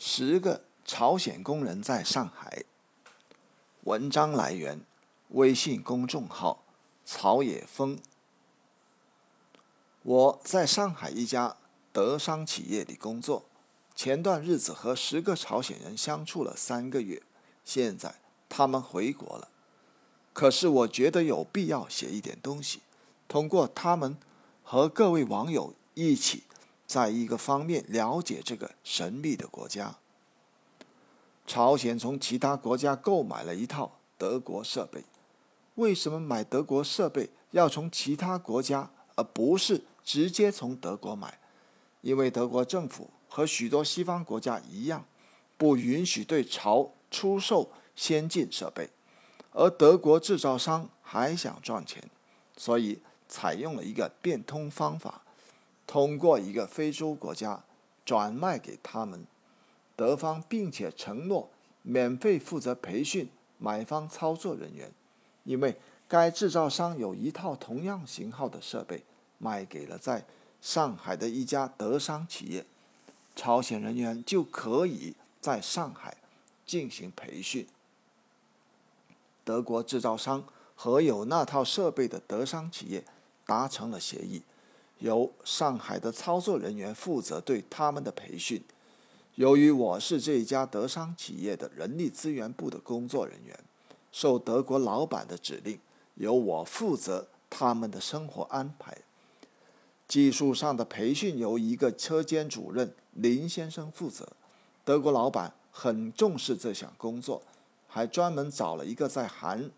十个朝鲜工人在上海。文章来源：微信公众号“草野风”。我在上海一家德商企业里工作，前段日子和十个朝鲜人相处了三个月，现在他们回国了。可是我觉得有必要写一点东西，通过他们和各位网友一起。在一个方面了解这个神秘的国家。朝鲜从其他国家购买了一套德国设备，为什么买德国设备要从其他国家，而不是直接从德国买？因为德国政府和许多西方国家一样，不允许对朝出售先进设备，而德国制造商还想赚钱，所以采用了一个变通方法。通过一个非洲国家转卖给他们，德方并且承诺免费负责培训买方操作人员，因为该制造商有一套同样型号的设备卖给了在上海的一家德商企业，朝鲜人员就可以在上海进行培训。德国制造商和有那套设备的德商企业达成了协议。由上海的操作人员负责对他们的培训。由于我是这家德商企业的人力资源部的工作人员，受德国老板的指令，由我负责他们的生活安排。技术上的培训由一个车间主任林先生负责。德国老板很重视这项工作，还专门找了一个在韩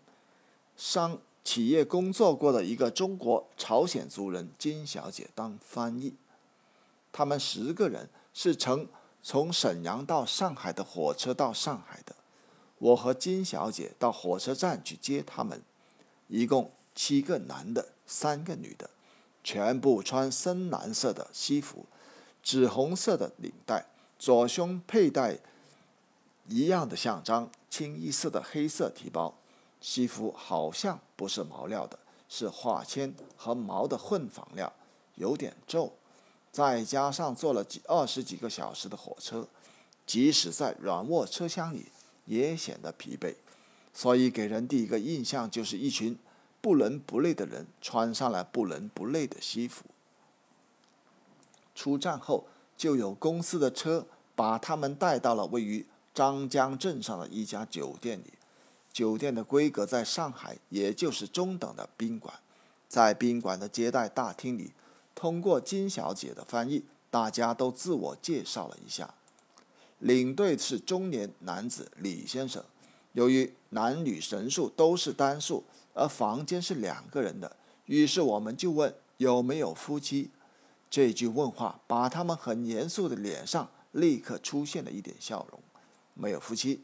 商。企业工作过的一个中国朝鲜族人金小姐当翻译，他们十个人是乘从沈阳到上海的火车到上海的，我和金小姐到火车站去接他们，一共七个男的，三个女的，全部穿深蓝色的西服，紫红色的领带，左胸佩戴一样的像章，清一色的黑色提包。西服好像不是毛料的，是化纤和毛的混纺料，有点皱。再加上坐了几二十几个小时的火车，即使在软卧车厢里也显得疲惫，所以给人第一个印象就是一群不伦不类的人穿上了不伦不类的西服。出站后，就有公司的车把他们带到了位于张江镇上的一家酒店里。酒店的规格在上海，也就是中等的宾馆。在宾馆的接待大厅里，通过金小姐的翻译，大家都自我介绍了一下。领队是中年男子李先生。由于男女人数都是单数，而房间是两个人的，于是我们就问有没有夫妻。这句问话把他们很严肃的脸上立刻出现了一点笑容。没有夫妻，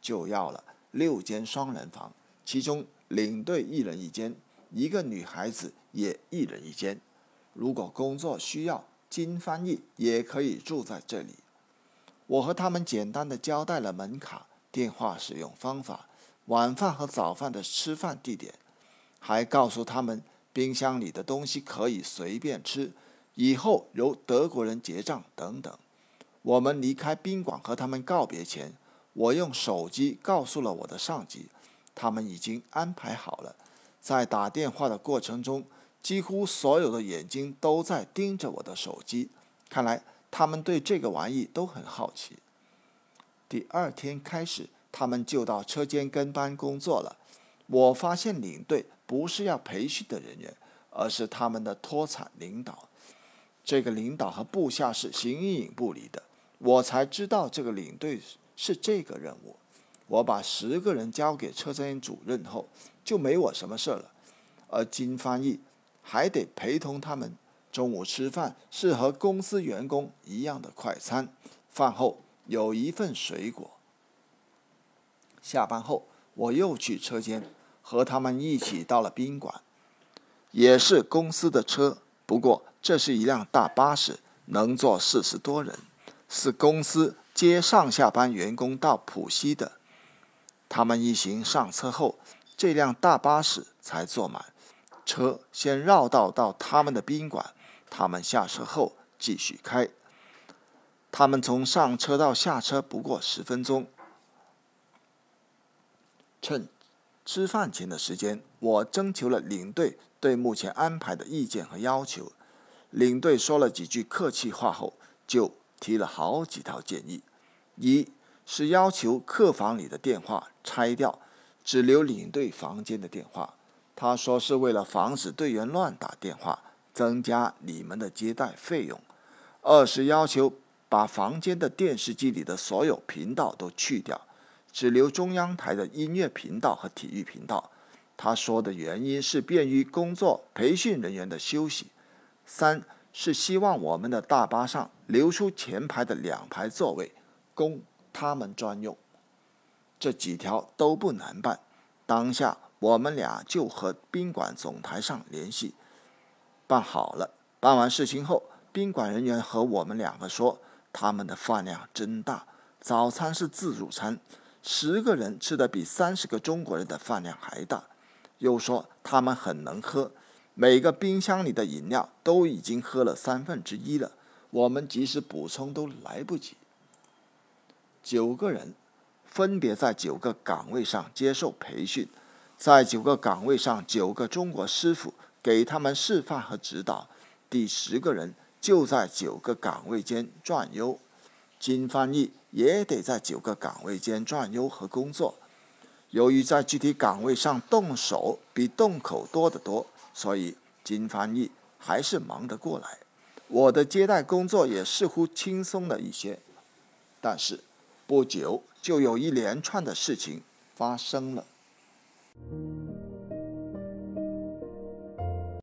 就要了。六间双人房，其中领队一人一间，一个女孩子也一人一间。如果工作需要，金翻译也可以住在这里。我和他们简单的交代了门卡、电话使用方法、晚饭和早饭的吃饭地点，还告诉他们冰箱里的东西可以随便吃，以后由德国人结账等等。我们离开宾馆和他们告别前。我用手机告诉了我的上级，他们已经安排好了。在打电话的过程中，几乎所有的眼睛都在盯着我的手机，看来他们对这个玩意都很好奇。第二天开始，他们就到车间跟班工作了。我发现领队不是要培训的人员，而是他们的脱产领导。这个领导和部下是形影不离的，我才知道这个领队。是这个任务，我把十个人交给车间主任后，就没我什么事了。而金翻译还得陪同他们。中午吃饭是和公司员工一样的快餐，饭后有一份水果。下班后，我又去车间，和他们一起到了宾馆，也是公司的车，不过这是一辆大巴士，能坐四十多人，是公司。接上下班员工到浦西的，他们一行上车后，这辆大巴士才坐满。车先绕道到他们的宾馆，他们下车后继续开。他们从上车到下车不过十分钟。趁吃饭前的时间，我征求了领队对目前安排的意见和要求。领队说了几句客气话后，就提了好几条建议：一是要求客房里的电话拆掉，只留领队房间的电话。他说是为了防止队员乱打电话，增加你们的接待费用。二是要求把房间的电视机里的所有频道都去掉。只留中央台的音乐频道和体育频道。他说的原因是便于工作培训人员的休息。三是希望我们的大巴上留出前排的两排座位，供他们专用。这几条都不难办。当下我们俩就和宾馆总台上联系，办好了。办完事情后，宾馆人员和我们两个说，他们的饭量真大，早餐是自助餐。十个人吃的比三十个中国人的饭量还大，又说他们很能喝，每个冰箱里的饮料都已经喝了三分之一了，我们即使补充都来不及。九个人分别在九个岗位上接受培训，在九个岗位上九个中国师傅给他们示范和指导，第十个人就在九个岗位间转悠，经翻译。也得在九个岗位间转悠和工作。由于在具体岗位上动手比动口多得多，所以金翻译还是忙得过来。我的接待工作也似乎轻松了一些。但是不久就有一连串的事情发生了。